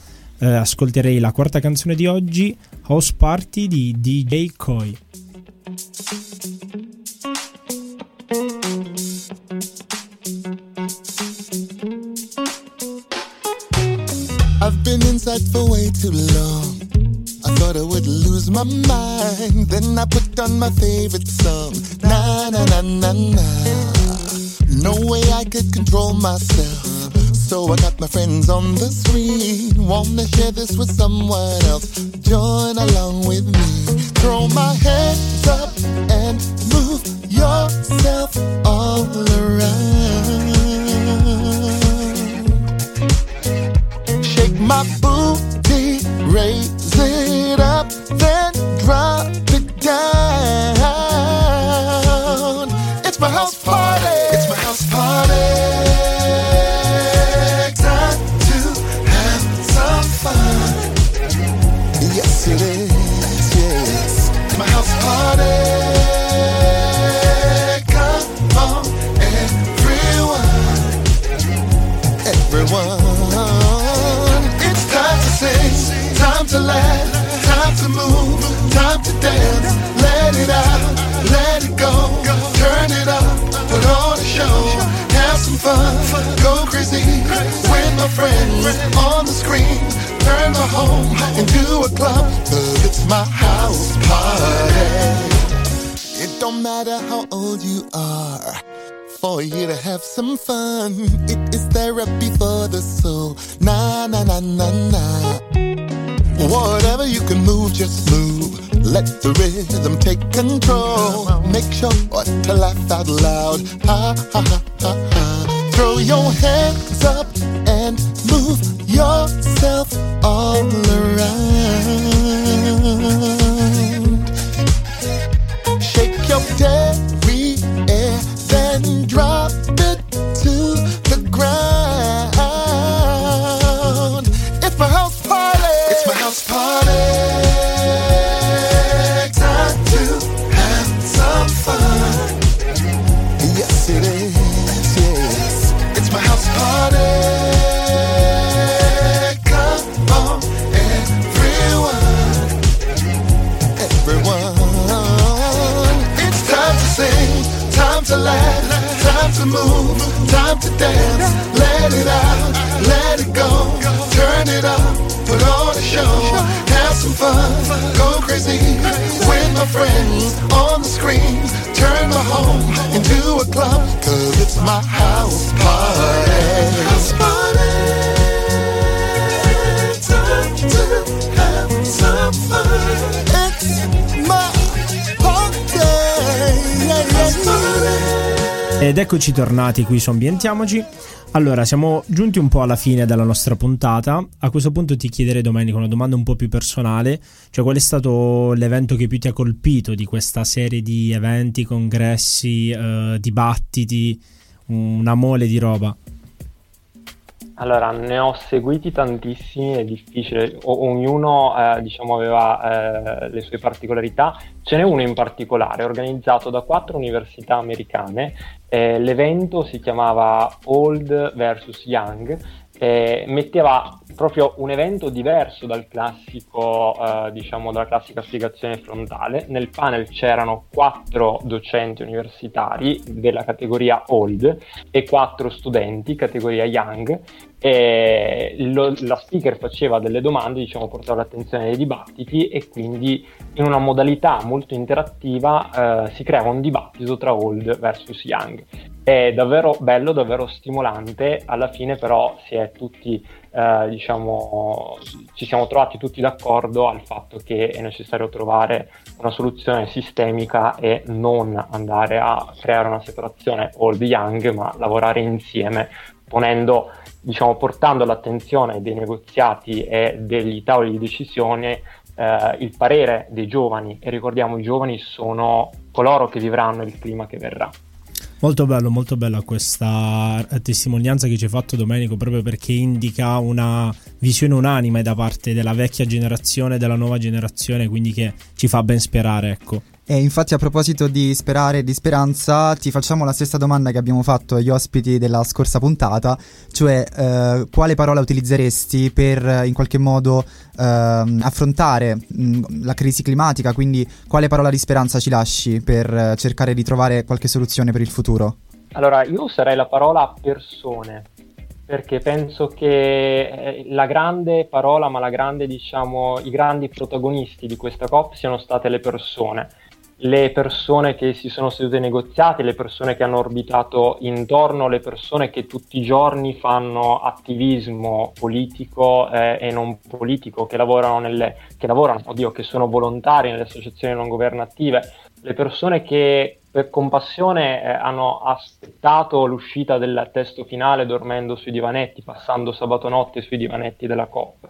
eh, ascolterei la quarta canzone di oggi, House Party di DJ Koi. I've been inside for way too long. I thought I would lose my mind. Then I put on my favorite song. Na na na na na. No way I could control myself. So I got my friends on the screen. Wanna share this with someone else. Join along with me. Throw my hands up to dance. Let it out, let it go, turn it up, put on a show, have some fun, go crazy with my friends on the screen. Turn my home into a club, it's my house party. It don't matter how old you are for you to have some fun. It is therapy for the soul. Na na na na na. Whatever you can move, just move. Let the rhythm take control. Make sure to laugh out loud. Ha ha ha ha ha. Throw your hands up and move yourself all around. To move, time to dance. Let it out, let it go, turn it up, put on a show, have some fun, go crazy with my friends on the screen. Turn my home into a club, cause it's my house party. House party. Time to have some fun. It's my party. Yeah, yeah, yeah. Ed eccoci tornati qui su Ambientiamoci. Allora, siamo giunti un po' alla fine della nostra puntata. A questo punto ti chiederei, Domenico, una domanda un po' più personale. Cioè, qual è stato l'evento che più ti ha colpito di questa serie di eventi, congressi, eh, dibattiti, una mole di roba? Allora, ne ho seguiti tantissimi, è difficile, o- ognuno eh, diciamo aveva eh, le sue particolarità. Ce n'è uno in particolare, organizzato da quattro università americane. Eh, l'evento si chiamava Old vs Young, metteva proprio un evento diverso dal classico, eh, diciamo, dalla classica spiegazione frontale. Nel panel c'erano quattro docenti universitari della categoria Old e quattro studenti categoria Young lo- la speaker faceva delle domande, diciamo, portava l'attenzione ai dibattiti e quindi in una modalità molto interattiva eh, si creava un dibattito tra old versus young. È davvero bello, davvero stimolante, alla fine però si è tutti, eh, diciamo, ci siamo trovati tutti d'accordo al fatto che è necessario trovare una soluzione sistemica e non andare a creare una separazione old-young, ma lavorare insieme ponendo diciamo, portando all'attenzione dei negoziati e degli tavoli di decisione eh, il parere dei giovani e ricordiamo i giovani sono coloro che vivranno il clima che verrà. Molto bello, molto bella questa testimonianza che ci hai fatto Domenico, proprio perché indica una visione unanime da parte della vecchia generazione e della nuova generazione, quindi che ci fa ben sperare, ecco. E infatti a proposito di sperare e di speranza, ti facciamo la stessa domanda che abbiamo fatto agli ospiti della scorsa puntata, cioè eh, quale parola utilizzeresti per eh, in qualche modo ehm, affrontare mh, la crisi climatica, quindi quale parola di speranza ci lasci per eh, cercare di trovare qualche soluzione per il futuro? Allora, io userei la parola persone, perché penso che eh, la grande parola, ma la grande, diciamo, i grandi protagonisti di questa COP siano state le persone. Le persone che si sono sedute ai negoziati, le persone che hanno orbitato intorno, le persone che tutti i giorni fanno attivismo politico eh, e non politico, che lavorano, nelle, che lavorano, oddio, che sono volontari nelle associazioni non governative, le persone che per compassione eh, hanno aspettato l'uscita del testo finale dormendo sui divanetti, passando sabato notte sui divanetti della COP.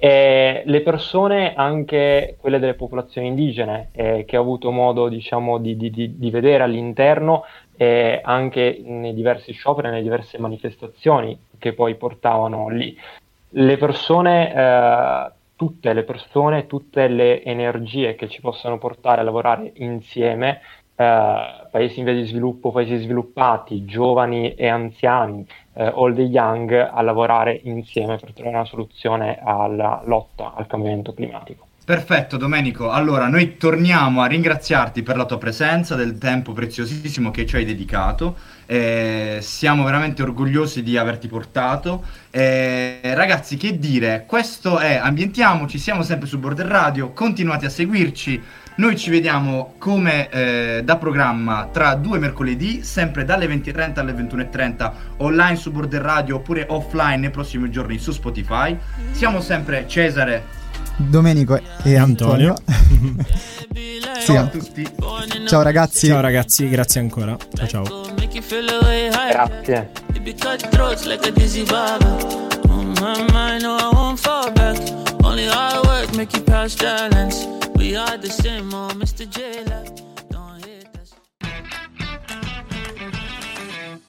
E le persone, anche quelle delle popolazioni indigene, eh, che ho avuto modo diciamo, di, di, di vedere all'interno, eh, anche nei diversi scioperi, nelle diverse manifestazioni che poi portavano lì. Le persone, eh, tutte le persone, tutte le energie che ci possono portare a lavorare insieme eh, paesi in via di sviluppo, paesi sviluppati, giovani e anziani, eh, old e young, a lavorare insieme per trovare una soluzione alla lotta al cambiamento climatico. Perfetto Domenico, allora noi torniamo a ringraziarti per la tua presenza, del tempo preziosissimo che ci hai dedicato, eh, siamo veramente orgogliosi di averti portato. Eh, ragazzi, che dire, questo è Ambientiamoci, siamo sempre su Border Radio, continuate a seguirci, noi ci vediamo come eh, da programma tra due mercoledì, sempre dalle 20.30 alle 21.30 online su Border Radio oppure offline nei prossimi giorni su Spotify. Siamo sempre Cesare Domenico e Antonio. [laughs] Ciao a tutti. Ciao ragazzi. Ciao ragazzi, grazie ancora. Ciao ciao. Grazie. Only hard work make you pass balance. We are the same, oh, Mr. J.